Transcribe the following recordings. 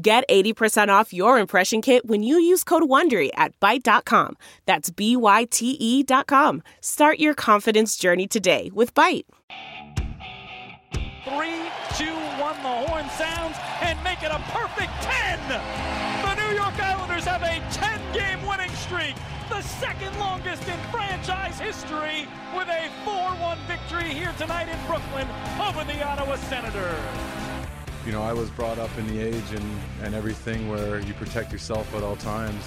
Get 80% off your impression kit when you use code WONDERY at Byte.com. That's B-Y-T-E dot com. Start your confidence journey today with Byte. Three, two, one, the horn sounds and make it a perfect 10! The New York Islanders have a 10-game winning streak, the second longest in franchise history, with a 4-1 victory here tonight in Brooklyn over the Ottawa Senators. You know, I was brought up in the age and, and everything where you protect yourself at all times.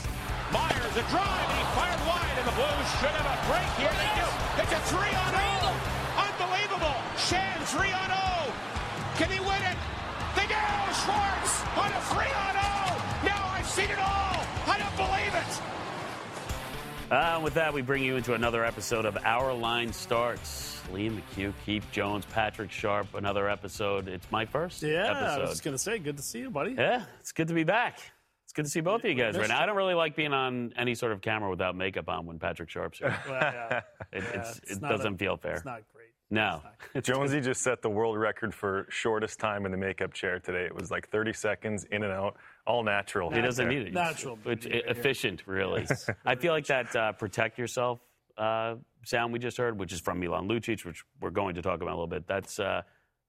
Myers a drive, he fired wide, and the Blues should have a break here. They do. It's a three on zero. Unbelievable. Shan three on zero. Can he win it? Uh, with that, we bring you into another episode of Our Line Starts. Liam McHugh, Keith Jones, Patrick Sharp, another episode. It's my first Yeah, episode. I was going to say, good to see you, buddy. Yeah, it's good to be back. It's good to see both of you guys right now. I don't really like being on any sort of camera without makeup on when Patrick Sharp's here. Well, yeah, It, yeah, it's, it's it not a- doesn't feel fair. It's not great. no. Jonesy just set the world record for shortest time in the makeup chair today. It was like 30 seconds in and out, all natural. He doesn't need it. Natural It's beauty right here. efficient, really. I feel like that uh, protect yourself uh, sound we just heard, which is from Milan Lucic, which we're going to talk about a little bit. That's uh,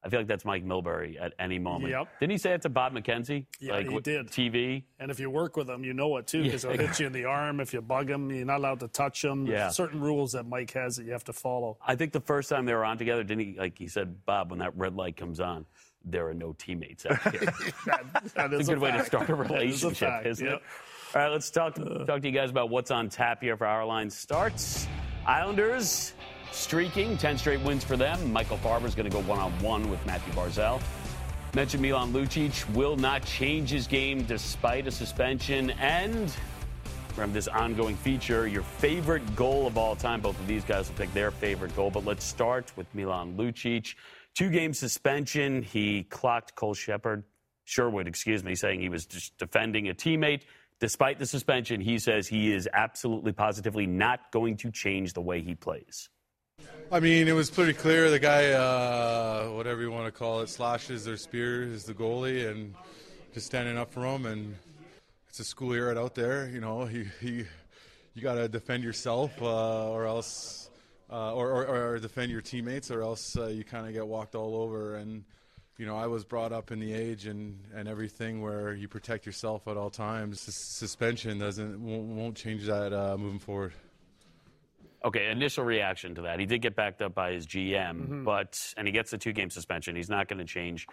I feel like that's Mike Milbury at any moment. Yep. Didn't he say it to Bob McKenzie? Yeah, like he did. TV. And if you work with him, you know it too, because Yeah. he'll hit you in the arm if you bug him. You're not allowed to touch him. Yeah. There's certain rules that Mike has that you have to follow. I think the first time they were on together, didn't he? Like he said, Bob, when that red light comes on, there are no teammates out here. That, that It's a good way to start a relationship, fact, isn't yep. it? All right, let's talk to, talk to you guys about what's on tap here for our line starts. Islanders streaking, 10 straight wins for them. Michael Farber's going to go one on one with Mathew Barzal. Mentioned Milan Lucic will not change his game despite a suspension. And from this ongoing feature, your favorite goal of all time. Both of these guys will pick their favorite goal. But let's start with Milan Lucic. Two game suspension. He clocked Cole Shepard, Sherwood, excuse me, saying he was just defending a teammate. Despite the suspension, he says he is absolutely positively not going to change the way he plays. I mean, it was pretty clear the guy, uh, whatever you want to call it, slashes or spears the goalie, and just standing up for him. And it's a school year out there, you know. He, he you got to defend yourself, uh, or else, uh, or, or, or defend your teammates, or else uh, you kind of get walked all over. And you know, I was brought up in the age and, and everything where you protect yourself at all times. Sus- suspension doesn't won't, won't change that uh, moving forward. Okay, initial reaction to that. He did get backed up by his GM, but and he gets a two-game suspension. He's not going to change.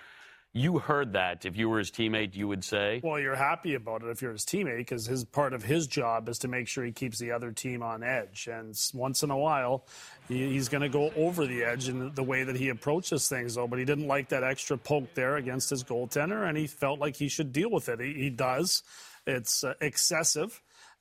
You heard that. If you were his teammate, you would say, Well, you're happy about it if you're his teammate, because his part of his job is to make sure he keeps the other team on edge. And once in a while, he, he's going to go over the edge in the way that he approaches things, though. But he didn't like that extra poke there against his goaltender, and he felt like he should deal with it. He, he does. It's uh, excessive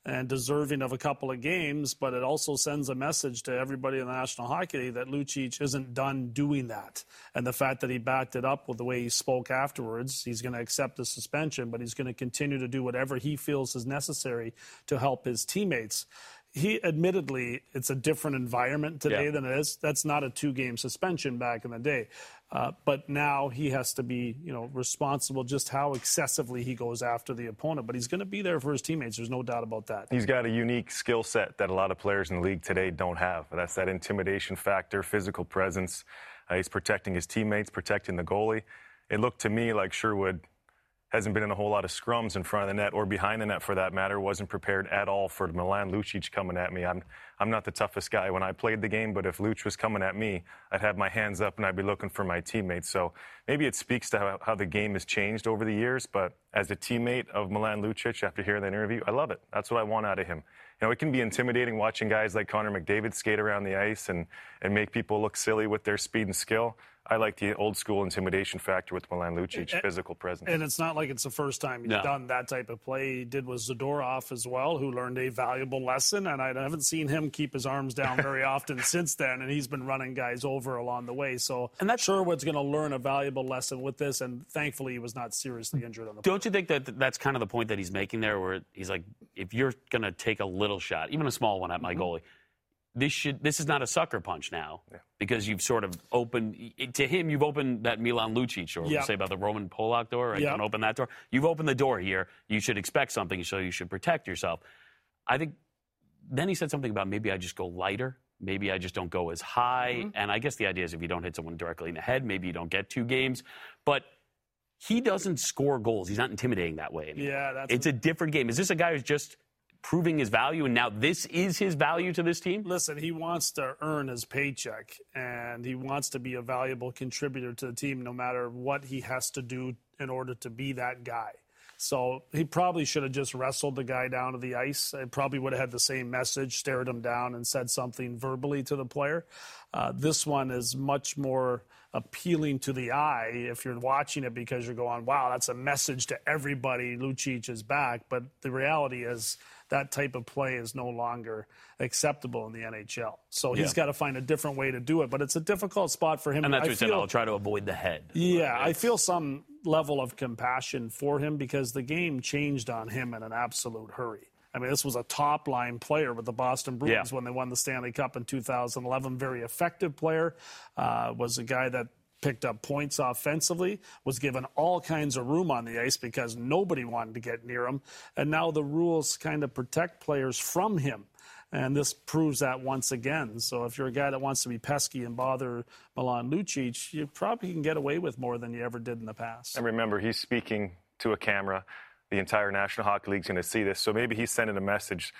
and deserving of a couple of games, but it also sends a message to everybody in the National Hockey League that Lucic isn't done doing that. And the fact that he backed it up with the way he spoke afterwards, he's going to accept the suspension, but he's going to continue to do whatever he feels is necessary to help his teammates. He admittedly, it's a different environment today Yeah. than it is. That's not a two-game suspension back in the day, uh, but now he has to be, you know, responsible just how excessively he goes after the opponent. But he's going to be there for his teammates. There's no doubt about that. He's got a unique skill set that a lot of players in the league today don't have. That's that intimidation factor, physical presence. Uh, he's protecting his teammates, protecting the goalie. It looked to me like Sherwood hasn't been in a whole lot of scrums in front of the net or behind the net for that matter. Wasn't prepared at all for Milan Lucic coming at me. I'm I'm not the toughest guy when I played the game, but if Luch was coming at me, I'd have my hands up and I'd be looking for my teammates. So maybe it speaks to how, how the game has changed over the years. But as a teammate of Milan Lucic, after hearing that interview, I love it. That's what I want out of him. You know, it can be intimidating watching guys like Connor McDavid skate around the ice and, and make people look silly with their speed and skill. I like the old school intimidation factor with Milan Lucic, And- physical presence. And it's not like it's the first time he's No. done that type of play. He did with Zadorov as well, who learned a valuable lesson. And I haven't seen him keep his arms down very often since then. And he's been running guys over along the way. So And that's- Sherwood's going to learn a valuable lesson with this. And thankfully, he was not seriously injured on the Don't you think that that's kind of the point that he's making there, where he's like, if you're going to take a little shot, even a small one at my mm-hmm. goalie, this should this is not a sucker punch now because you've sort of opened to him. You've opened that Milan Lucic or Yeah. We say about the Roman Polak door. Right? Yeah. Don't open that door. You've opened the door here. You should expect something, so you should protect yourself. I think. Then he said something about maybe I just go lighter. Maybe I just don't go as high. Mm-hmm. And I guess the idea is if you don't hit someone directly in the head, maybe you don't get two games. But he doesn't score goals. He's not intimidating that way. anymore. Yeah, that's it's a different game. Is this a guy who's just proving his value, and now this is his value to this team? Listen, he wants to earn his paycheck and he wants to be a valuable contributor to the team no matter what he has to do in order to be that guy. So he probably should have just wrestled the guy down to the ice. It probably would have had the same message, stared him down, and said something verbally to the player. Uh, this one is much more appealing to the eye if you're watching it because you're going, wow, that's a message to everybody. Lucic is back. But the reality is that type of play is no longer acceptable in the NHL. So he's got to find a different way to do it. But it's a difficult spot for him. And that's I what he said. I'll try to avoid the head. yeah, I feel some level of compassion for him because the game changed on him in an absolute hurry. I mean, this was a top line player with the Boston Bruins Yeah. when they won the Stanley Cup in 2011. Very effective player. Uh, was a guy that picked up points offensively, was given all kinds of room on the ice because nobody wanted to get near him. And now the rules kind of protect players from him. And this proves that once again. So if you're a guy that wants to be pesky and bother Milan Lucic, you probably can get away with more than you ever did in the past. And remember, he's speaking to a camera. The entire National Hockey League's going to see this. So maybe he's sending a message.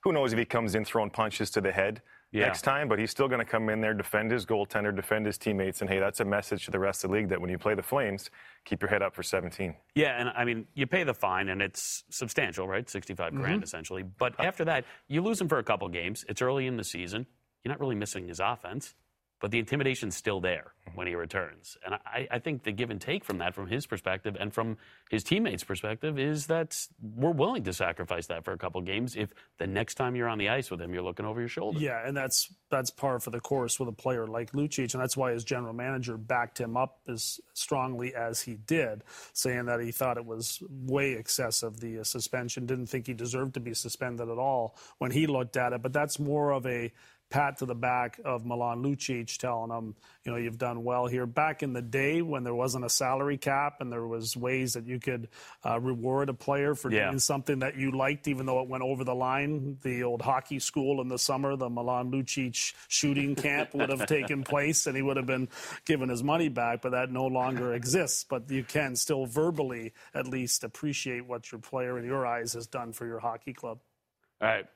Who knows if he comes in throwing punches to the head Yeah. next time, but he's still going to come in there, defend his goaltender, defend his teammates. And hey, that's a message to the rest of the league that when you play the Flames, keep your head up for 17. Yeah, and I mean, you pay the fine, and it's substantial, right? 65 Mm-hmm. grand, essentially. But after that, you lose him for a couple games. It's early in the season. You're not really missing his offense, but the intimidation's still there Mm-hmm. when he returns. And I, I think the give and take from that, from his perspective and from his teammates' perspective, is that we're willing to sacrifice that for a couple games if the next time you're on the ice with him, you're looking over your shoulder. Yeah, and that's that's par for the course with a player like Lucic, and that's why his general manager backed him up as strongly as he did, saying that he thought it was way excessive the uh, suspension, didn't think he deserved to be suspended at all when he looked at it. But that's more of a pat to the back of Milan Lucic, telling him, you know, you've done well here. Back in the day when there wasn't a salary cap and there was ways that you could uh, reward a player for Yeah. doing something that you liked, even though it went over the line. The old hockey school in the summer, the Milan Lucic shooting camp would have taken place, and he would have been given his money back. But that no longer exists. But you can still verbally, at least, appreciate what your player in your eyes has done for your hockey club. All right.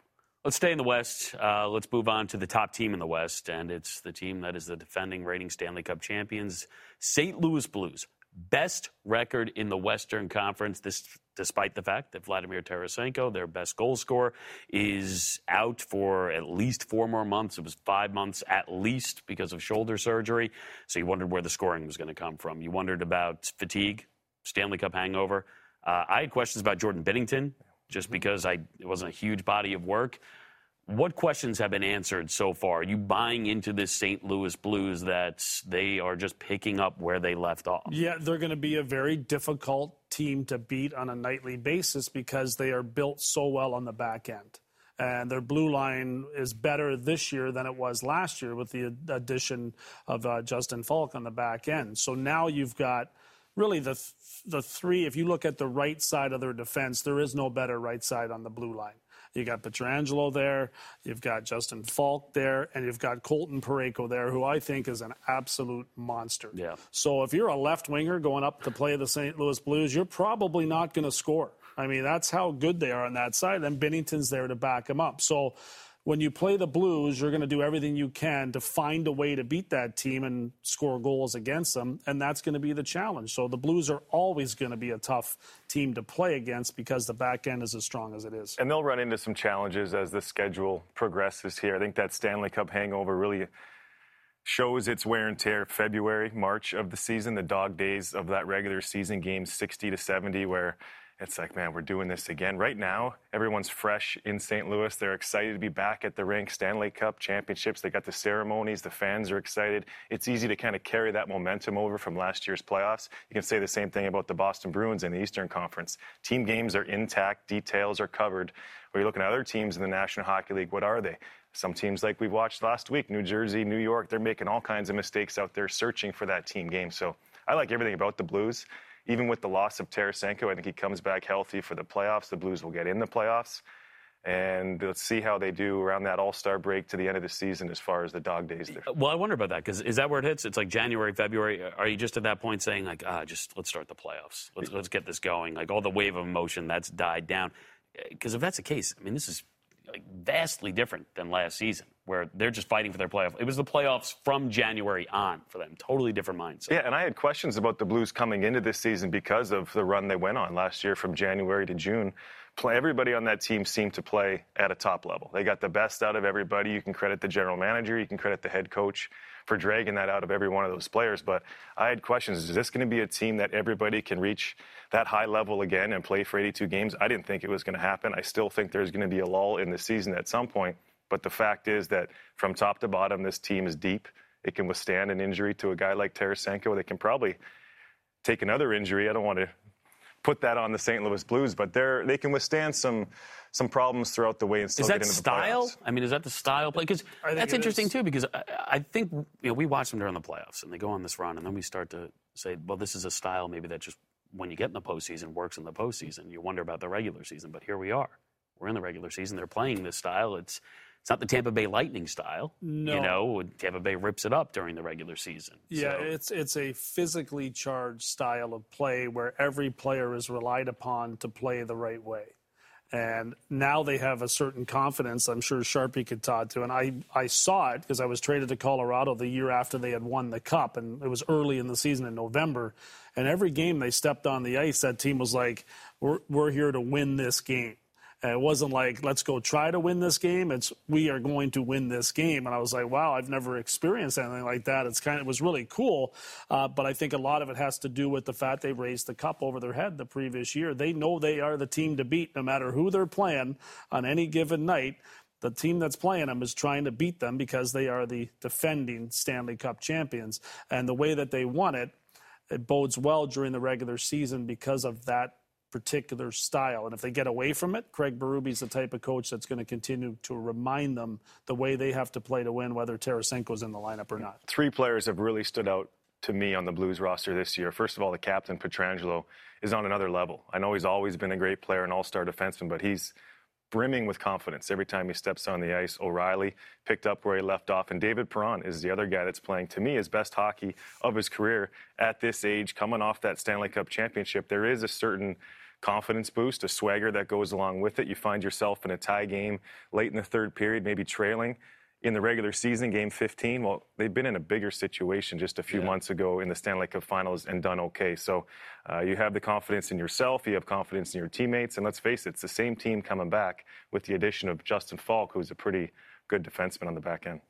Let's stay in the West. Uh, let's move on to the top team in the West, and it's the team that is the defending reigning Stanley Cup champions, St. Louis Blues. Best record in the Western Conference, this, despite the fact that Vladimir Tarasenko, their best goal scorer, is out for at least four more months. It was five months at least because of shoulder surgery. So you wondered where the scoring was going to come from. You wondered about fatigue, Stanley Cup hangover. Uh, I had questions about Jordan Binnington just because I it wasn't a huge body of work. What questions have been answered so far? Are you buying into this St. Louis Blues that they are just picking up where they left off? Yeah, they're going to be a very difficult team to beat on a nightly basis because they are built so well on the back end. And their blue line is better this year than it was last year with the addition of uh, Justin Faulk on the back end. So now you've got really the th- the three. If you look at the right side of their defense, there is no better right side on the blue line. You got Pietrangelo there, you've got Justin Faulk there, and you've got Colton Parayko there, who I think is an absolute monster. Yeah. So if you're a left winger going up to play the St. Louis Blues, you're probably not going to score. I mean, that's how good they are on that side. And Binnington's there to back him up. So when you play the Blues, you're going to do everything you can to find a way to beat that team and score goals against them. And that's going to be the challenge. So the Blues are always going to be a tough team to play against because the back end is as strong as it is. And they'll run into some challenges as the schedule progresses here. I think that Stanley Cup hangover really shows its wear and tear February, March of the season, the dog days of that regular season, games 60 to 70, where it's like, man, we're doing this again. Right now, everyone's fresh in St. Louis. They're excited to be back at the rink. Stanley Cup championships. They got the ceremonies. The fans are excited. It's easy to kind of carry that momentum over from last year's playoffs. You can say the same thing about the Boston Bruins in the Eastern Conference. Team games are intact. Details are covered. Where you're looking at other teams in the National Hockey League, what are they? Some teams, like we watched last week, New Jersey, New York, they're making all kinds of mistakes out there searching for that team game. So I like everything about the Blues even with the loss of Tarasenko, I think he comes back healthy for the playoffs. The Blues will get in the playoffs. And let's see how they do around that All Star break to the end of the season as far as the dog days there. Well, I wonder about that because is that where it hits? It's like January, February. Are you just at that point saying like, ah, just let's start the playoffs. Let's let's get this going. Like all the wave of emotion that's died down. Because if that's the case, I mean, this is like vastly different than last season, where they're just fighting for their playoff. It was the playoffs from January on for them. Totally different mindset. Yeah, and I had questions about the Blues coming into this season because of the run they went on last year from January to June. Play, Everybody on that team seemed to play at a top level. They got the best out of everybody. You can credit the general manager, you can credit the head coach for dragging that out of every one of those players. But I had questions. Is this going to be a team that everybody can reach that high level again and play for 82 games? I didn't think it was going to happen. I still think there's going to be a lull in the season at some point. But the fact is that from top to bottom, this team is deep. It can withstand an injury to a guy like Tarasenko. They can probably take another injury. I don't want to put that on the St. Louis Blues, but they're they can withstand some some problems throughout the way and still is that get into style? the playoffs. I mean, is that the style play? Because that's interesting is. too. Because I, I think you know we watch them during the playoffs and they go on this run, and then we start to say, well, this is a style maybe that just when you get in the postseason works in the postseason. You wonder about the regular season, but here we are. We're in the regular season. They're playing this style. It's it's not the Tampa Bay Lightning style. No. You know, Tampa Bay rips it up during the regular season. Yeah, So- it's it's a physically charged style of play where every player is relied upon to play the right way. And now they have a certain confidence, I'm sure Sharpie could talk to. And I, I saw it because I was traded to Colorado the year after they had won the cup. And it was early in the season in November. And every game they stepped on the ice, that team was like, we're, we're here to win this game. It wasn't like, let's go try to win this game. It's, we are going to win this game. And I was like, wow, I've never experienced anything like that. It's kind of, it was really cool. Uh, but I think a lot of it has to do with the fact they raised the cup over their head the previous year. They know they are the team to beat no matter who they're playing on any given night. The team that's playing them is trying to beat them because they are the defending Stanley Cup champions. And the way that they won it, it bodes well during the regular season because of that particular style. And if they get away from it, Craig Berube's the type of coach that's going to continue to remind them the way they have to play to win, whether Tarasenko's in the lineup or not. Three players have really stood out to me on the Blues roster this year. First of all, the captain, Pietrangelo, is on another level. I know he's always been a great player, an all star defenseman, but he's brimming with confidence every time he steps on the ice. O'Reilly picked up where he left off, and David Perron is the other guy that's playing, to me, his best hockey of his career at this age, coming off that Stanley Cup championship. There is a certain confidence boost, a swagger that goes along with it. You find yourself in a tie game late in the third period, maybe trailing. In the regular season, game 15, well, they've been in a bigger situation just a few months ago in the Stanley Cup finals and done okay. So uh, you have the confidence in yourself, you have confidence in your teammates, and let's face it, it's the same team coming back with the addition of Justin Faulk, who's a pretty good defenseman on the back end.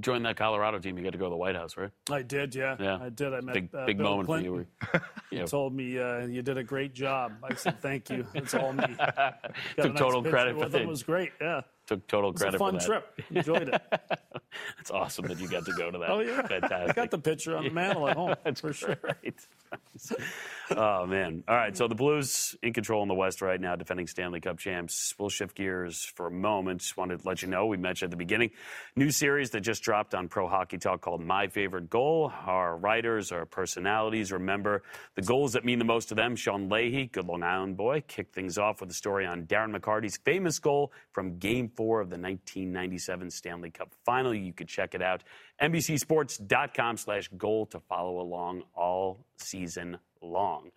join that Colorado team, you get to go to the White House, right? I did, yeah. Yeah. I did. I met Big uh, big Bill moment Clinton. for you. where- He Yeah. told me uh, you did a great job. I said thank you. It's all me. Took nice total picture credit for with him. It things. was great. Yeah, Took total it was a credit fun for that. trip. Enjoyed it. It's awesome that you got to go to that. Oh yeah, fantastic. I got the picture on the mantle at home That's for sure. great. oh man! All right, so the Blues in control in the West right now, defending Stanley Cup champs. We'll shift gears for a moment. Just wanted to let you know we mentioned at the beginning, new series that just dropped on Pro Hockey Talk called "My Favorite Goal." Our writers, our personalities, remember the goals that mean the most to them. Sean Leahy, good Long Island boy, kicked things off with a story on Darren McCarty's famous goal from Game Four of the 1997 Stanley Cup Final. You could check it out NBCSports.com slash goal to follow along all season long.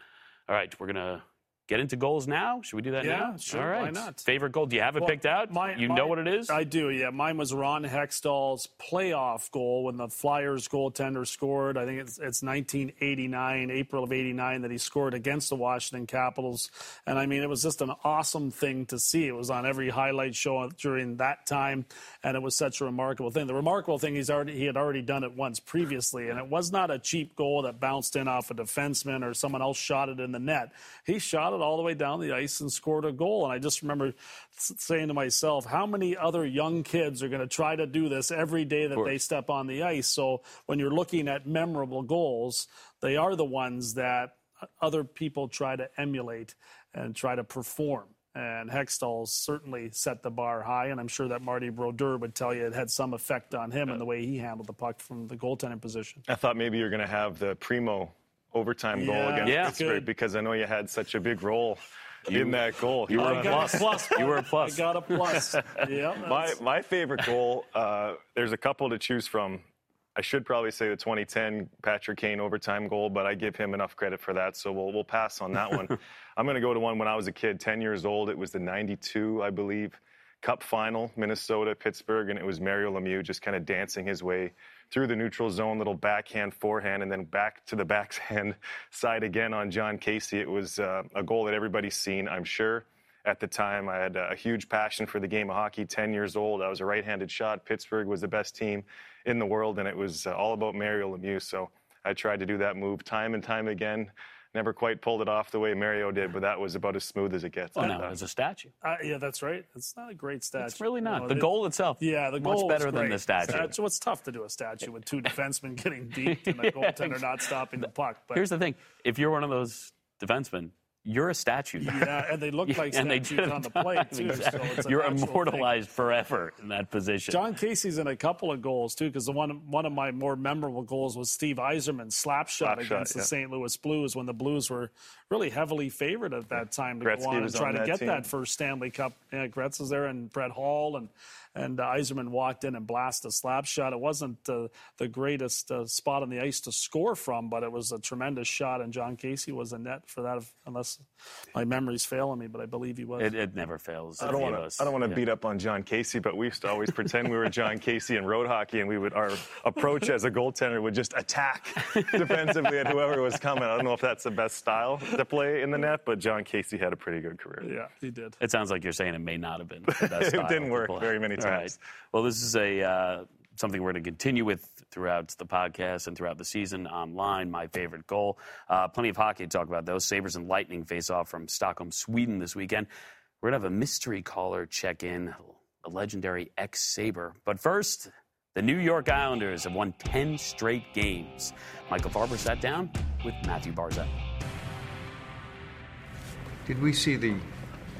All right, we're going to get into goals now? Should we do that Yeah, now? sure, All right. why not? Favorite goal? Do you have it Well, picked out? my- you my- know what it is? I do, yeah. Mine was Ron Hextall's playoff goal when the Flyers goaltender scored. I think it's, it's 1989, April of 89, that he scored against the Washington Capitals. And I mean, it was just an awesome thing to see. It was on every highlight show during that time, and it was such a remarkable thing. The remarkable thing he's already he had already done it once previously, and it was not a cheap goal that bounced in off a defenseman or someone else shot it in the net. He shot it all the way down the ice and scored a goal. And I just remember saying to myself, how many other young kids are going to try to do this every day that they step on the ice? So when you're looking at memorable goals, they are the ones that uh, other people try to emulate and try to perform. And Hextall certainly set the bar high, and I'm sure that Marty Brodeur would tell you it had some effect on him and the way he handled the puck from the goaltending position. I thought maybe you're going to have the primo overtime goal Yeah, against Yeah. Pittsburgh good. because I know you had such a big role in that goal. you were a I a plus. You were a plus. I got a plus. yeah, my my favorite goal. Uh, there's a couple to choose from. I should probably say the 2010 Patrick Kane overtime goal, but I give him enough credit for that, so we'll we'll pass on that one. I'm going to go to one when I was a kid, 10 years old. It was the '92, I believe, Cup final, Minnesota, Pittsburgh, and it was Mario Lemieux just kind of dancing his way through the neutral zone, little backhand, forehand, and then back to the backhand side again on Jon Casey. It was uh, a goal that everybody's seen, I'm sure. At the time, I had a huge passion for the game of hockey. 10 years old, I was a right-handed shot. Pittsburgh was the best team in the world, and it was uh, all about Mario Lemieux. So I tried to do that move time and time again. Never quite pulled it off the way Mario did, but that was about as smooth as it gets. well, I no, it's a statue. Uh, yeah, that's right. It's not a great statue. It's really not. No, the it- goal itself. Yeah, the goal much goal better was than the statue. Statue- It's tough to do a statue with two defensemen getting deep and the goaltender not stopping the puck. But Here's the thing: if you're one of those defensemen, you're a statue. yeah, and they look like and they statues did on the plate too. Exactly. So you're natural thing. immortalized forever in that position. Jon Casey's in a couple of goals too, because the one one of my more memorable goals was Steve Yzerman's slap shot Slap shot, against the yeah. St. Louis Blues when the Blues were really heavily favored at that time to Gretzky go on and try on to get team. that first Stanley Cup. Yeah, Gretz was there and Brett Hull and and uh, Eiserman walked in and blasted a slap shot. It wasn't uh, the greatest uh, spot on the ice to score from, but it was a tremendous shot, and Jon Casey was a net for that, if- unless my memory's failing me, but I believe he was. it, it never fails. I don't want to. I don't want to Yeah. beat up on Jon Casey, but we used to always pretend we were Jon Casey in road hockey, and we would our approach as a goaltender would just attack defensively at whoever was coming. I don't know if that's the best style to play in the net, but Jon Casey had a pretty good career. yeah, he did. It sounds like you're saying it may not have been. The best It didn't work play. very many All right. times. Well, this is a uh, something we're going to continue with throughout the podcast and throughout the season online. My favorite goal. Uh, plenty of hockey to talk about. Those Sabres and Lightning face off from Stockholm, Sweden this weekend. We're going to have a mystery caller check in, a legendary ex Sabre. But first. The New York Islanders have won 10 straight games. Michael Farber sat down with Mathew Barzal. Did we see the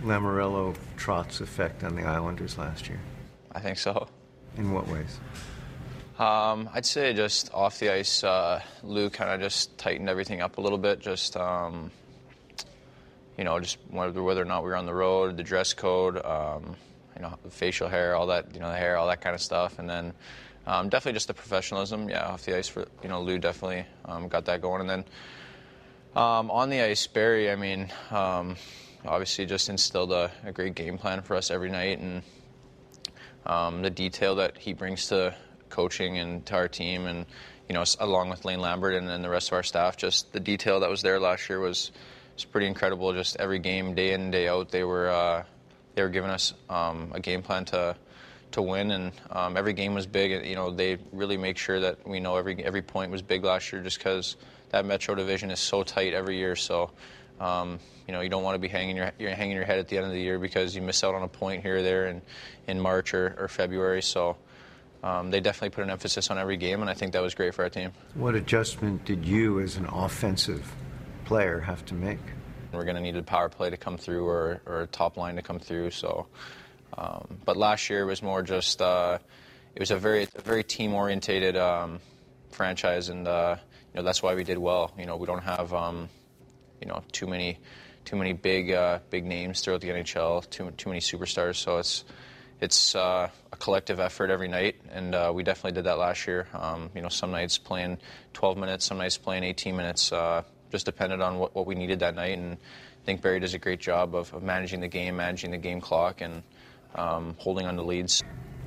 Lamoriello Trotz effect on the Islanders last year? I think so. In what ways? Um, I'd say just off the ice, uh, Lou kind of just tightened everything up a little bit. Just um, you know, just whether, whether or not we were on the road, the dress code, um, you know, facial hair, all that, you know, the hair, all that kind of stuff, and then um, definitely just the professionalism. Yeah, off the ice for you know, Lou definitely um, got that going, and then um, on the ice, Barry. I mean, obviously just instilled a, a great game plan for us every night, and um, the detail that he brings to coaching and to our team, and you know, along with Lane Lambert and, the rest of our staff, just the detail that was there last year was was pretty incredible. Just every game, day in day out, they were uh, they were giving us um, a game plan to to win, and um, every game was big. You know, they really make sure that we know every every point was big last year, just because that Metro division is so tight every year. So. Um, you know, you don't want to be hanging your you're hanging your head at the end of the year because you miss out on a point here or there in, in March or, or February. So um, they definitely put an emphasis on every game, and I think that was great for our team. What adjustment did you, as an offensive player, have to make? We're going to need a power play to come through or, or a top line to come through. So, um, but last year was more just uh, it was a very a very team orientated um, franchise, and uh, you know that's why we did well. You know we don't have um, you know too many too many big uh, big names throughout the NHL, too too many superstars. So it's it's uh, a collective effort every night, and uh, we definitely did that last year. Um, you know, some nights playing 12 minutes, some nights playing 18 minutes. Uh, just depended on what, what we needed that night, and I think Barry does a great job of, of managing the game, managing the game clock, and um, holding on to leads.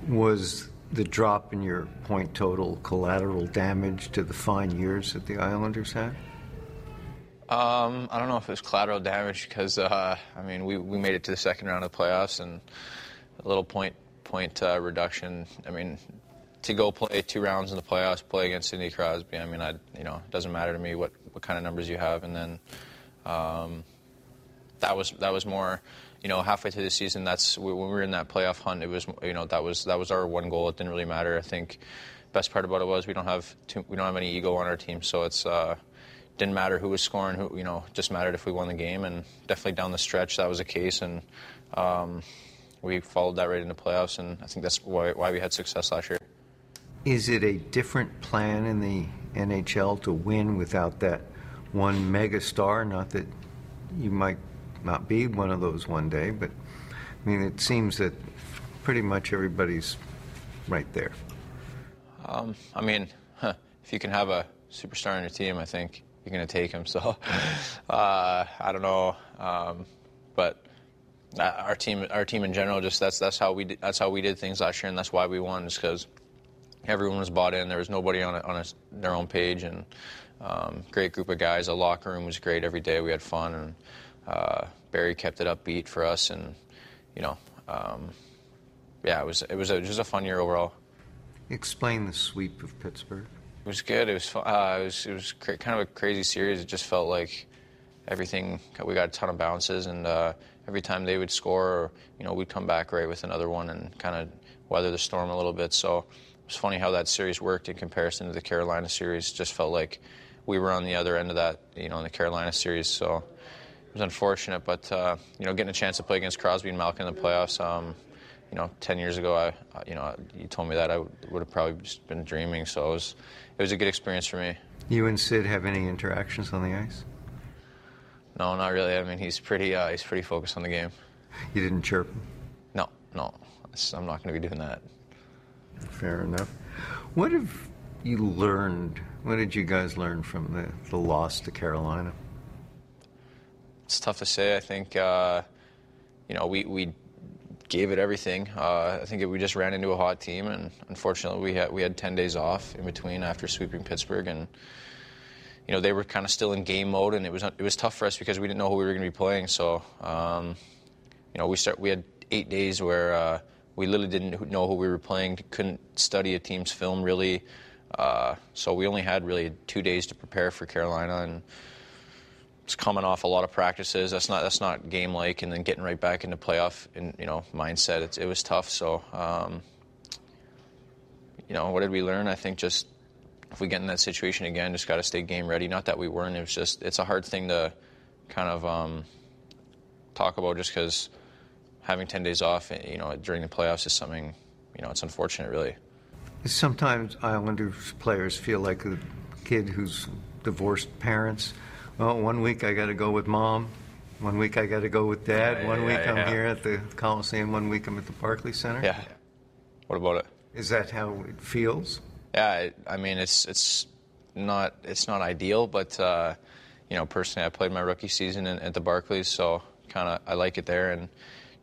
Was the drop in your point total collateral damage to the fine years that the Islanders had? Um, I don't know if it was collateral damage because uh, I mean we, we made it to the second round of the playoffs and a little point point uh, reduction. I mean to go play two rounds in the playoffs, play against Sidney Crosby. I mean I you know it doesn't matter to me what, what kind of numbers you have and then um, that was that was more you know halfway through the season. That's when we were in that playoff hunt. It was you know that was that was our one goal. It didn't really matter. I think best part about it was we don't have too, we don't have any ego on our team, so it's. Uh, didn't matter who was scoring, who you know, just mattered if we won the game, and definitely down the stretch that was the case, and um, we followed that right into playoffs, and I think that's why, why we had success last year. Is it a different plan in the NHL to win without that one mega star? Not that you might not be one of those one day, but I mean, it seems that pretty much everybody's right there. Um, I mean, huh, if you can have a superstar on your team, I think you're going to take him. So uh, I don't know, um, but uh, our team, our team in general, just that's that's how we did, that's how we did things last year, and that's why we won, is because everyone was bought in. There was nobody on a, on a, their own page, and um, great group of guys. The locker room was great every day. We had fun, and uh, Barry kept it upbeat for us, and you know, um, yeah, it was it was a, just a fun year overall. Explain the sweep of Pittsburgh. Was good. It was fun. Uh, it was it was kind of a crazy series. It just felt like everything. We got a ton of bounces, and uh, every time they would score, you know, we'd come back right with another one and kind of weather the storm a little bit. So it was funny how that series worked in comparison to the Carolina series. Just felt like we were on the other end of that, you know, in the Carolina series. So it was unfortunate, but uh, you know, getting a chance to play against Crosby and Malkin in the playoffs. Um, you know, 10 years ago, I, you know, you told me that I would, would have probably just been dreaming. So it was, it was a good experience for me. You and Sid have any interactions on the ice? No, not really. I mean, he's pretty, uh, he's pretty focused on the game. You didn't chirp him? No, no, I'm not going to be doing that. Fair enough. What have you learned? What did you guys learn from the, the loss to Carolina? It's tough to say. I think, uh, you know, we, we gave it everything. Uh, I think we just ran into a hot team, and unfortunately, we had we had 10 days off in between after sweeping Pittsburgh, and you know they were kind of still in game mode, and it was it was tough for us because we didn't know who we were going to be playing. So, um, you know, we start we had eight days where uh, we literally didn't know who we were playing, couldn't study a team's film really. Uh, so we only had really two days to prepare for Carolina, and coming off a lot of practices. That's not that's not game like, and then getting right back into playoff and you know mindset. It was tough. So, um, you know, what did we learn? I think just if we get in that situation again, just got to stay game ready. Not that we weren't. It was just it's a hard thing to kind of um, talk about just because having 10 days off, you know, during the playoffs is something, you know, it's unfortunate, really. Sometimes Islanders players feel like a kid who's divorced parents. Well, one week I got to go with mom. One week I got to go with dad. One week I'm here at the Coliseum. One week I'm at the Barclays Center. Yeah. What about it? Is that how it feels? Yeah, I, I mean it's it's not it's not ideal, but uh, you know personally I played my rookie season in, at the Barclays, so kind of I like it there, and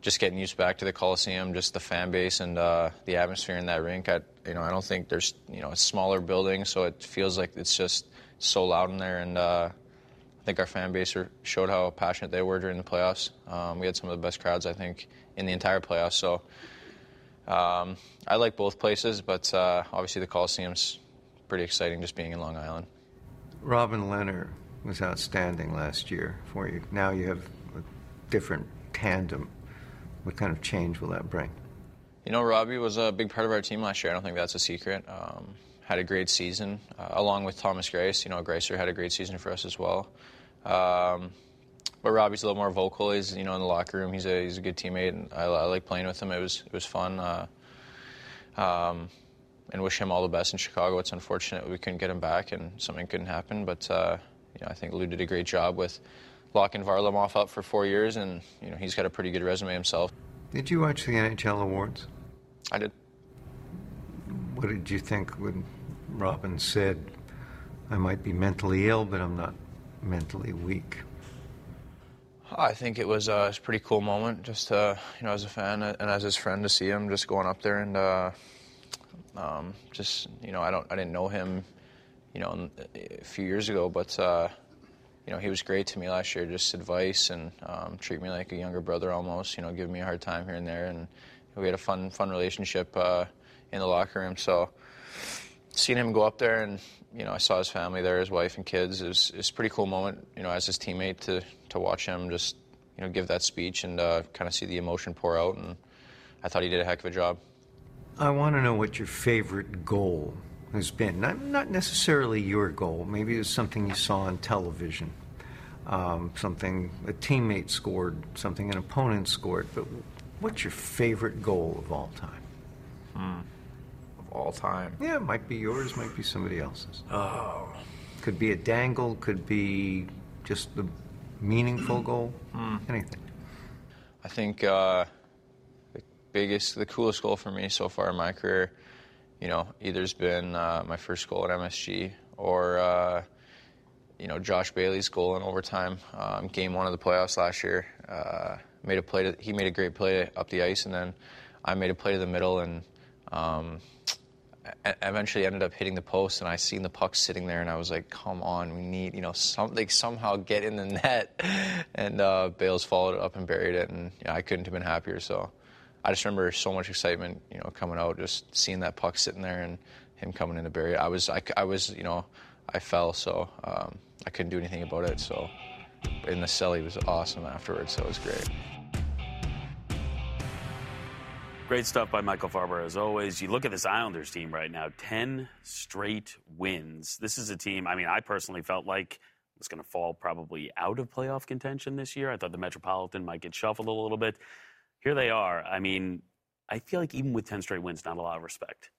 just getting used back to the Coliseum, just the fan base and uh, the atmosphere in that rink. I you know I don't think there's you know a smaller building, so it feels like it's just so loud in there, and uh, think our fan base showed how passionate they were during the playoffs. Um, we had some of the best crowds I think in the entire playoffs, so. Um, I like both places, but uh, obviously the Coliseum's pretty exciting just being in Long Island. Robin Lehner was outstanding last year for you. Now you have a different tandem. What kind of change will that bring? You know, Robbie was a big part of our team last year. I don't think that's a secret. Um, had a great season, uh, along with Thomas Greiss. You know, Gracer had a great season for us as well. Um, but Robbie's a little more vocal. He's, you know, in the locker room, he's a he's a good teammate, and I, I like playing with him. It was it was fun. Uh, um, and wish him all the best in Chicago. It's unfortunate we couldn't get him back and something couldn't happen. But uh, you know, I think Lou did a great job with locking Varlamov up for four years, and you know he's got a pretty good resume himself. Did you watch the NHL awards? I did. What did you think when Robin said, I might be mentally ill, but I'm not mentally weak? I think it was, uh, it was a pretty cool moment, just uh, you know, as a fan and as his friend to see him just going up there and uh, um, just you know, I don't, I didn't know him, you know, a few years ago, but uh, you know, he was great to me last year. Just advice and um, treat me like a younger brother almost. You know, give me a hard time here and there, and we had a fun, fun relationship uh, in the locker room. So seeing him go up there and you know I saw his family there, his wife and kids. It was, it was a pretty cool moment. You know, as his teammate to to watch him just you know give that speech and uh, kind of see the emotion pour out. And I thought he did a heck of a job. I want to know what your favorite goal has been. Not, not necessarily your goal. Maybe it was something you saw on television, um, something a teammate scored, something an opponent scored. But what's your favorite goal of all time? Hmm. Of all time. Yeah, it might be yours, might be somebody else's. Oh. Could be a dangle, could be just the meaningful goal, Hmm. anything. I think uh, the biggest, the coolest goal for me so far in my career, you know, either's been uh, my first goal at MSG or, uh, you know, Josh Bailey's goal in overtime, um, game one of the playoffs last year. Uh, made a play. To, he made a great play up the ice, and then I made a play to the middle, and um, eventually ended up hitting the post. And I seen the puck sitting there, and I was like, "Come on, we need, you know, something somehow get in the net." And uh, Bales followed it up and buried it, and yeah, I couldn't have been happier. So I just remember so much excitement, you know, coming out, just seeing that puck sitting there and him coming in to bury it. I was, I, I was, you know, I fell, so um, I couldn't do anything about it. So in the cell, he was awesome afterwards. So it was great. Great stuff by Michael Farber, as always. You look at this Islanders team right now 10 straight wins. This is a team, I mean, I personally felt like was going to fall probably out of playoff contention this year. I thought the Metropolitan might get shuffled a little bit. Here they are. I mean, I feel like even with 10 straight wins, not a lot of respect.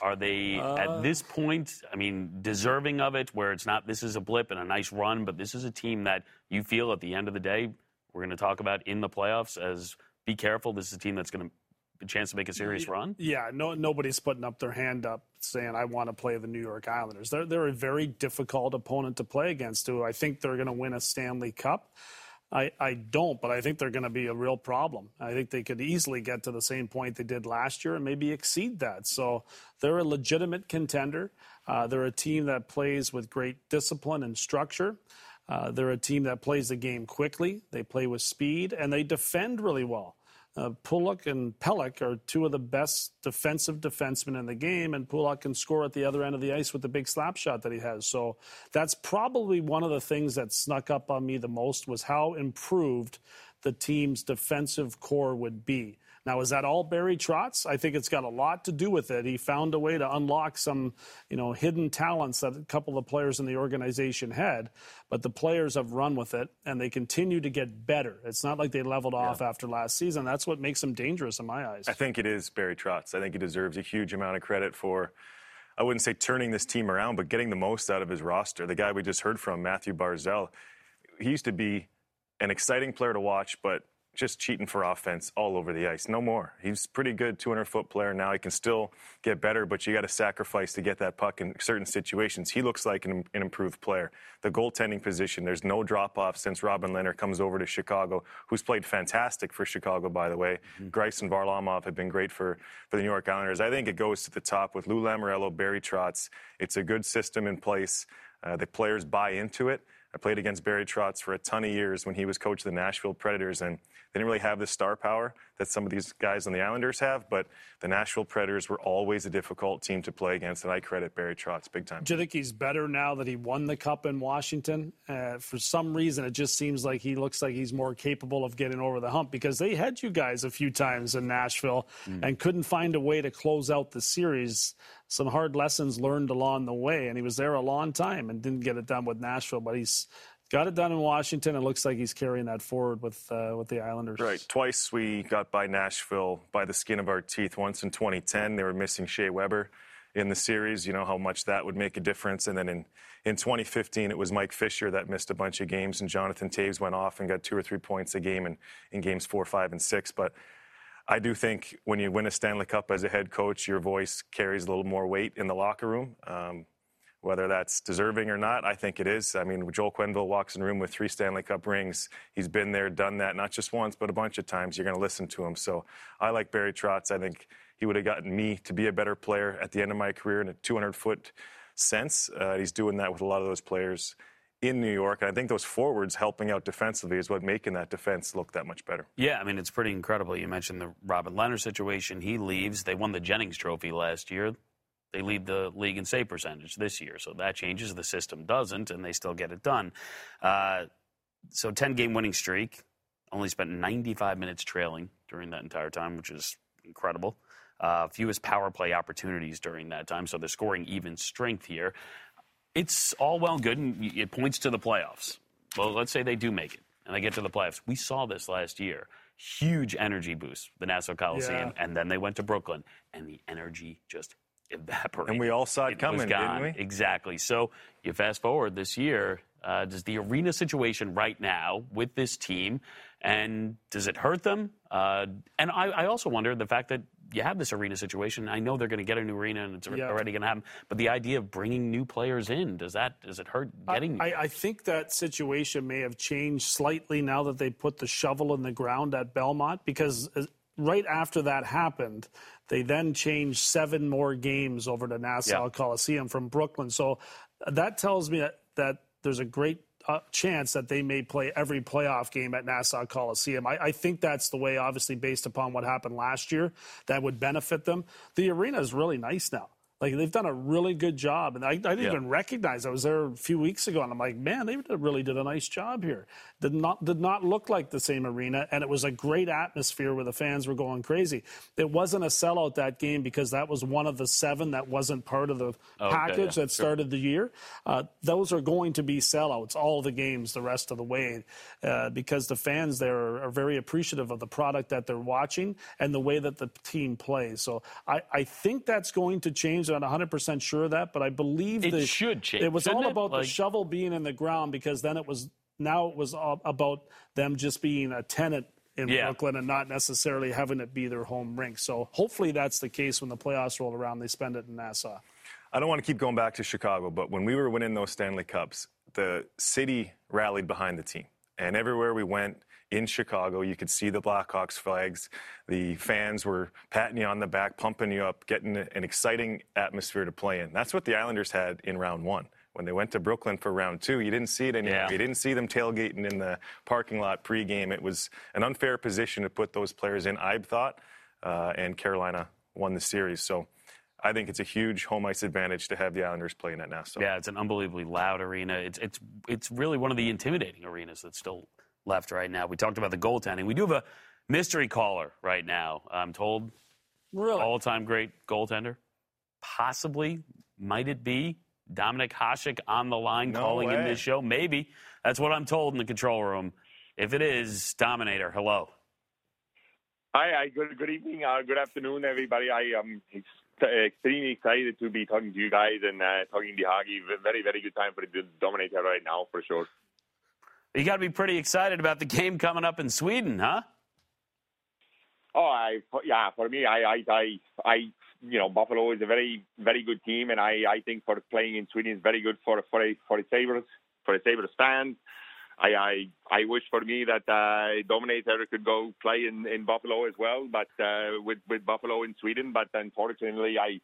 Are they Uh, at this point, I mean, deserving of it, where it's not this is a blip and a nice run, but this is a team that you feel at the end of the day, we're going to talk about in the playoffs as be careful. This is a team that's going to a chance to make a serious run. Yeah, no, nobody's putting up their hand up saying I want to play the New York Islanders. They're they're a very difficult opponent to play against. Who I think they're going to win a Stanley Cup. I, I don't, but I think they're going to be a real problem. I think they could easily get to the same point they did last year and maybe exceed that. So they're a legitimate contender. Uh, they're a team that plays with great discipline and structure. Uh, they're a team that plays the game quickly. They play with speed and they defend really well. Uh, Pulock and Pelech are two of the best defensive defensemen in the game, and Pulock can score at the other end of the ice with the big slap shot that he has. So that's probably one of the things that snuck up on me the most was how improved the team's defensive corps would be. Now, is that all Barry Trotz? I think it's got a lot to do with it. He found a way to unlock some, you know, hidden talents that a couple of players in the organization had, but the players have run with it and they continue to get better. It's not like they leveled off after last season. That's what makes them dangerous in my eyes. I think it is Barry Trotz. I think he deserves a huge amount of credit for, I wouldn't say turning this team around, but getting the most out of his roster. The guy we just heard from, Mathew Barzal, he used to be an exciting player to watch, but just cheating for offense all over the ice. No more. He's pretty good 200 foot player now. He can still get better, but you got to sacrifice to get that puck in certain situations. He looks like an, an improved player. The goaltending position, there's no drop off since Robin Lehner comes over to Chicago, who's played fantastic for Chicago, by the way. Greiss and Varlamov have been great for, for the New York Islanders. I think it goes to the top with Lou Lamoriello, Barry Trotz. It's a good system in place. Uh, the players buy into it. I played against Barry Trotz for a ton of years when he was coach of the Nashville Predators, and they didn't really have the star power that some of these guys on the Islanders have. But the Nashville Predators were always a difficult team to play against, and I credit Barry Trotz big time. Do you think he's better now that he won the cup in Washington? Uh, for some reason, it just seems like he looks like he's more capable of getting over the hump because they had you guys a few times in Nashville and couldn't find a way to close out the series. Some hard lessons learned along the way, and he was there a long time and didn't get it done with Nashville, but he's got it done in Washington. It looks like he's carrying that forward with uh, with the Islanders. Right. Twice we got by Nashville by the skin of our teeth. Once in 2010, they were missing Shea Weber in the series. You know how much that would make a difference. And then in, in 2015, it was Mike Fisher that missed a bunch of games, and Jonathan Toews went off and got two or three points a game in, in games four, five, and six. But I do think when you win a Stanley Cup as a head coach, your voice carries a little more weight in the locker room. Um, Whether that's deserving or not, I think it is. I mean, Joel Quenneville walks in the room with three Stanley Cup rings. He's been there, done that, not just once, but a bunch of times. You're going to listen to him. So I like Barry Trotz. I think he would have gotten me to be a better player at the end of my career in a 200 foot sense. Uh, he's doing that with a lot of those players in New York. And I think those forwards helping out defensively is what making that defense look that much better. Yeah, I mean, it's pretty incredible. You mentioned the Robin Lehner situation. He leaves. They won the Jennings Trophy last year. They lead the league in save percentage this year. So that changes. The system doesn't, and they still get it done. Uh, so 10 game winning streak. Only spent 95 minutes trailing during that entire time, which is incredible. Uh, fewest power play opportunities during that time. So they're scoring even strength here. It's all well and good, and it points to the playoffs. Well, let's say they do make it and they get to the playoffs. We saw this last year. Huge energy boost, the Nassau Coliseum, Yeah. and then they went to Brooklyn, and the energy just evaporated. And we all saw it was coming, didn't we? Exactly. So you fast forward this year. Uh, does the arena situation right now with this team, and does it hurt them? Uh, and I, I also wonder the fact that you have this arena situation. I know they're going to get a new arena, and it's Yeah. already going to happen. But the idea of bringing new players in does that does it hurt getting? I, I think that situation may have changed slightly now that they put the shovel in the ground at Belmont because uh, right after that happened, they then changed seven more games over to Nassau Yeah. Coliseum from Brooklyn. So that tells me that, that there's a great uh, chance that they may play every playoff game at Nassau Coliseum. I, I think that's the way, obviously, based upon what happened last year, that would benefit them. The arena is really nice now. Like they've done a really good job, and I, I didn't Yeah. even recognize. I was there a few weeks ago, and I'm like, man, they really did a nice job here. Did not did not look like the same arena, and it was a great atmosphere where the fans were going crazy. It wasn't a sellout that game because that was one of the seven that wasn't part of the okay, package yeah, that started the year. Uh, those are going to be sellouts all the games the rest of the way uh, because the fans there are, are very appreciative of the product that they're watching and the way that the team plays. So I, I think that's going to change. I'm not 100% sure of that, but I believe It the, should change, It was shouldn't all it? about Like- the shovel being in the ground because then it was now it was all about them just being a tenant in Yeah. Brooklyn and not necessarily having it be their home rink. So hopefully that's the case when the playoffs roll around. They spend it in Nassau. I don't want to keep going back to Chicago, but when we were winning those Stanley Cups, the city rallied behind the team. And everywhere we went in Chicago, you could see the Blackhawks flags. The fans were patting you on the back, pumping you up, getting an exciting atmosphere to play in. That's what the Islanders had in round one. When they went to Brooklyn for round two, you didn't see it anymore. Yeah. You didn't see them tailgating in the parking lot pregame. It was an unfair position to put those players in, I thought, uh, and Carolina won the series. So I think it's a huge home ice advantage to have the Islanders playing at Nassau. Yeah, it's an unbelievably loud arena. It's it's it's really one of the intimidating arenas that's still left right now. We talked about the goaltending. We do have a mystery caller right now. I'm told Really? all-time great goaltender. Possibly, might it be Dominik Hasek on the line No calling in this show? Maybe. That's what I'm told in the control room. If it is, Dominator, hello. Hi, hi. Good, good evening. Uh, good afternoon, everybody. I am ex- extremely excited to be talking to you guys and uh, talking to hockey. Very, very good time for the Dominator right now, for sure. You got to be pretty excited about the game coming up in Sweden, huh? Oh, I yeah. For me, I, I, I, I, you know, Buffalo is a very, very good team, and I, I think for playing in Sweden is very good for for a for a Sabres for a Sabres fans. I, I, I wish for me that uh, Dominator could go play in, in Buffalo as well, but uh, with with Buffalo in Sweden. But unfortunately, I.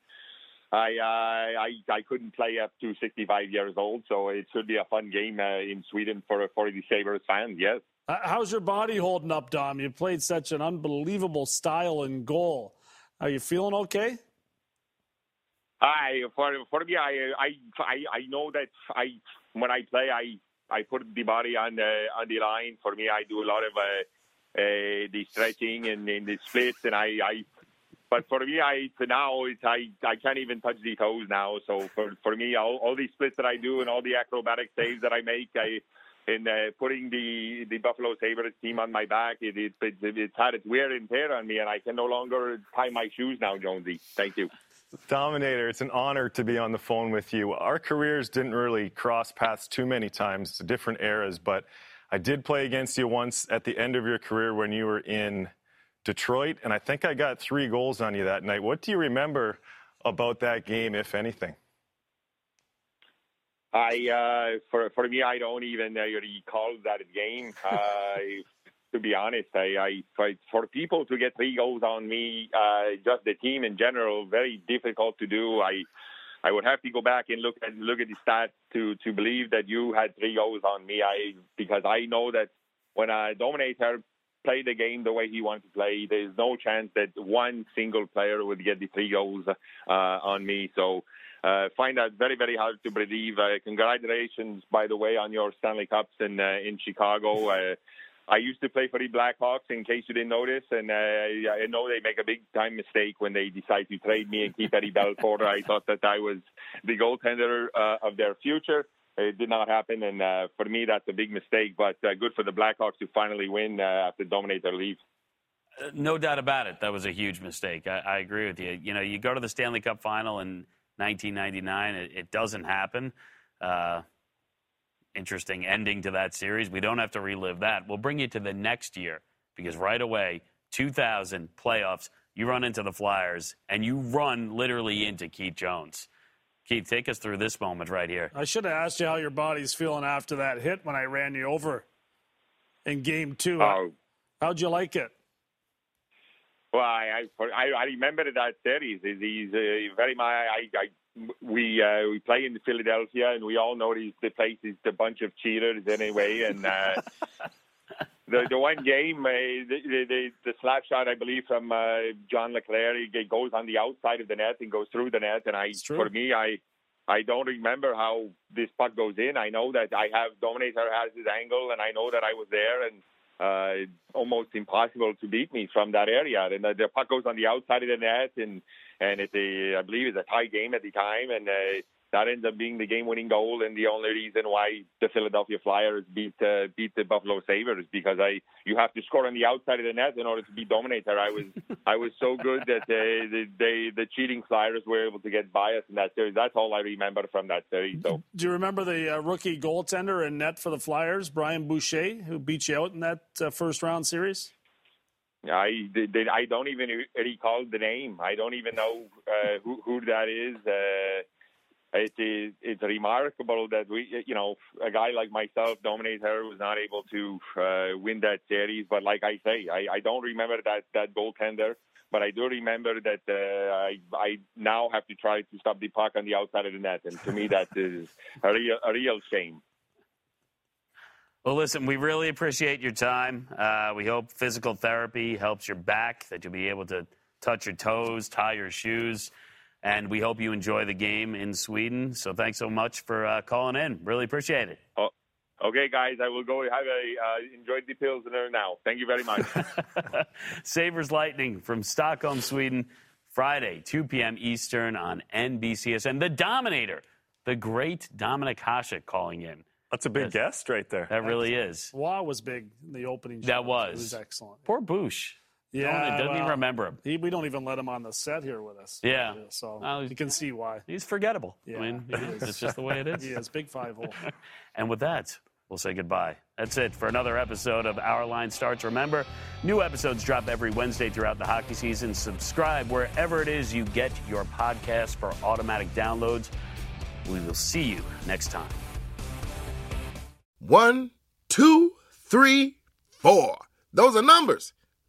I, uh, I I couldn't play up to 65 years old, so it should be a fun game uh, in Sweden for for the Sabres fans. Yes. How's your body holding up, Dom? You played such an unbelievable style and goal. Are you feeling okay? I for for me, I I I I know that I when I play, I I put the body on the on the line. For me, I do a lot of uh, uh, the stretching and, and the splits, and I I. But for me, I for now it's I I can't even touch the toes now. So for for me, all, all these splits that I do and all the acrobatic saves that I make, I in uh, putting the the Buffalo Sabres team on my back, it, it, it it's had its wear and tear on me, and I can no longer tie my shoes now, Jonesy. Thank you. Dominator, it's an honor to be on the phone with you. Our careers didn't really cross paths too many times, different eras, but I did play against you once at the end of your career when you were in Detroit, and I think I got three goals on you that night. What do you remember about that game, if anything? I uh, for for me, I don't even uh, recall that game. Uh, to be honest, I, I for people to get three goals on me, uh, just the team in general, very difficult to do. I I would have to go back and look at look at the stats to to believe that you had three goals on me. I because I know that when a dominator play the game the way he wants to play, there's no chance that one single player would get the three goals uh, on me. So uh, find that very, very hard to believe. Uh, congratulations, by the way, on your Stanley Cups in uh, in Chicago. Uh, I used to play for the Blackhawks, in case you didn't notice, and uh, I know they make a big time mistake when they decide to trade me and keep Eddie Belfour. I thought that I was the goaltender uh, of their future. It did not happen, and uh, for me, that's a big mistake. But uh, good for the Blackhawks to finally win uh, after Dominator leaves. Uh, no doubt about it. That was a huge mistake. I, I, agree with you. You know, you go to the Stanley Cup final in 1999, it, it doesn't happen. Uh, interesting ending to that series. We don't have to relive that. We'll bring you to the next year because right away, 2000 playoffs, you run into the Flyers and you run literally into Keith Jones. Keith, take us through this moment right here. I should have asked you how your body's feeling after that hit when I ran you over in game two. Oh. How'd you like it? Well, I I, I remember that series. He's uh, very much. I, I we uh, we play in Philadelphia, and we all know these the place is a bunch of cheaters anyway. And uh, the the one game, uh, the, the the slap shot, I believe, from uh, John LeClair, it goes on the outside of the net and goes through the net. And I, for me, I I don't remember how this puck goes in. I know that I have Dominator has his angle, and I know that I was there, and uh, almost impossible to beat me from that area. And the, the puck goes on the outside of the net, and and it's a I believe it's a tie game at the time, and uh, that ends up being the game-winning goal and the only reason why the Philadelphia Flyers beat uh, beat the Buffalo Sabres because I you have to score on the outside of the net in order to be dominator. I was I was so good that uh, the they, the cheating Flyers were able to get by us in that series. That's all I remember from that series. So, do you remember the uh, rookie goaltender in net for the Flyers, Brian Boucher, who beat you out in that uh, first round series? I did, I don't even recall the name. I don't even know uh, who who that is. It is it's remarkable that we, you know, a guy like myself, Dominator, was not able to uh, win that series. But like I say, I, I don't remember that that goaltender, but I do remember that uh, I I now have to try to stop the puck on the outside of the net, and to me that is a real a real shame. Well, listen, we really appreciate your time. Uh, we hope physical therapy helps your back, that you'll be able to touch your toes, tie your shoes and we hope you enjoy the game in Sweden. So thanks so much for uh, calling in. Really appreciate it. Oh, okay, guys, I will go have a uh, enjoy the Pilsner now. Thank you very much. Sabres Lightning from Stockholm, Sweden, Friday, 2 p.m. Eastern on NBCSN. The Dominator, the great Dominik Hasek calling in. That's a big guest right there. That really is. Waugh was big in the opening. That was. It was excellent. Poor Boosh. Yeah, doesn't well, even remember him. He, we don't even let him on the set here with us. Yeah, so well, you can see why he's forgettable. Yeah, I mean, it's just the way it is. he is big five hole. and with that, we'll say goodbye. That's it for another episode of Our Line Starts. Remember, new episodes drop every Wednesday throughout the hockey season. Subscribe wherever it is you get your podcast for automatic downloads. We will see you next time. One, two, three, four. Those are numbers.